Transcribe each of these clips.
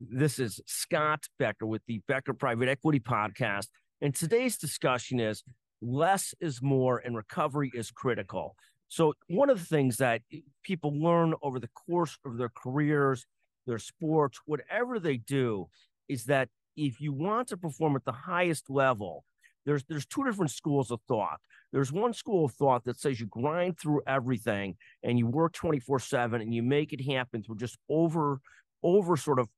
This is Scott Becker with the Becker Private Equity Podcast. And today's discussion is less is more and recovery is critical. So, one of the things that people learn over the course of their careers, their sports, whatever they do, is that if you want to perform at the highest level, there's there's two different schools of thought. There's one school of thought that says you grind through everything and you work 24/7 and you make it happen through just over over sort of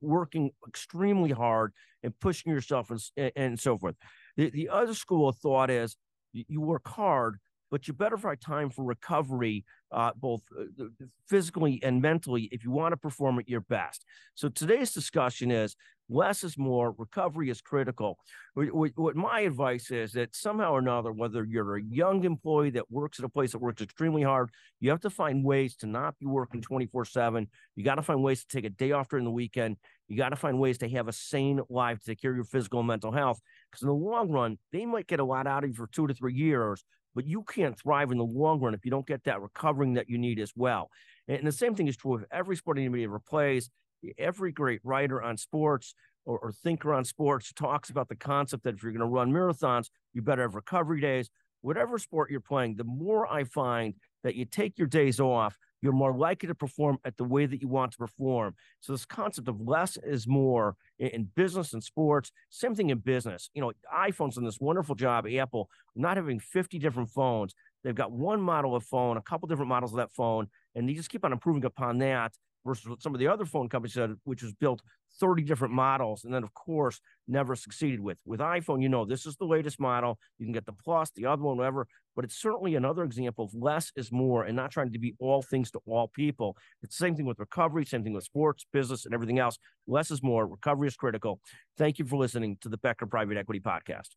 working extremely hard and pushing yourself and, and so forth. The, the other school of thought is you work hard, but you better find time for recovery, uh, both uh, physically and mentally, if you want to perform at your best. So today's discussion is less is more. Recovery is critical. What my advice is that somehow or another, whether you're a young employee that works at a place that works extremely hard, you have to find ways to not be working 24 7. You got to find ways to take a day off during the weekend. You got to find ways to have a sane life to take care of your physical and mental health. Because in the long run, they might get a lot out of you for two to three years, but you can't thrive in the long run if you don't get that recovering that you need as well. And the same thing is true of every sport anybody ever plays every great writer on sports or, or, thinker on sports talks about the concept that if you're going to run marathons, you better have recovery days. Whatever sport you're playing, the more I find that you take your days off, you're more likely to perform at the way that you want to perform. So this concept of less is more in, in business and sports, same thing in business. You know, iPhone's done this wonderful job, Apple, not having 50 different phones. They've got one model of phone, a couple different models of that phone, and they just keep on improving upon that versus what some of the other phone companies said, which was built 30 different models and then of course never succeeded with. With iPhone, you know, this is the latest model. You can get the plus, the other one, whatever, but it's certainly another example of less is more and not trying to be all things to all people. It's the same thing with recovery, same thing with sports, business, and everything else. Less is more. Recovery is critical. Thank you for listening to the Becker Private Equity Podcast.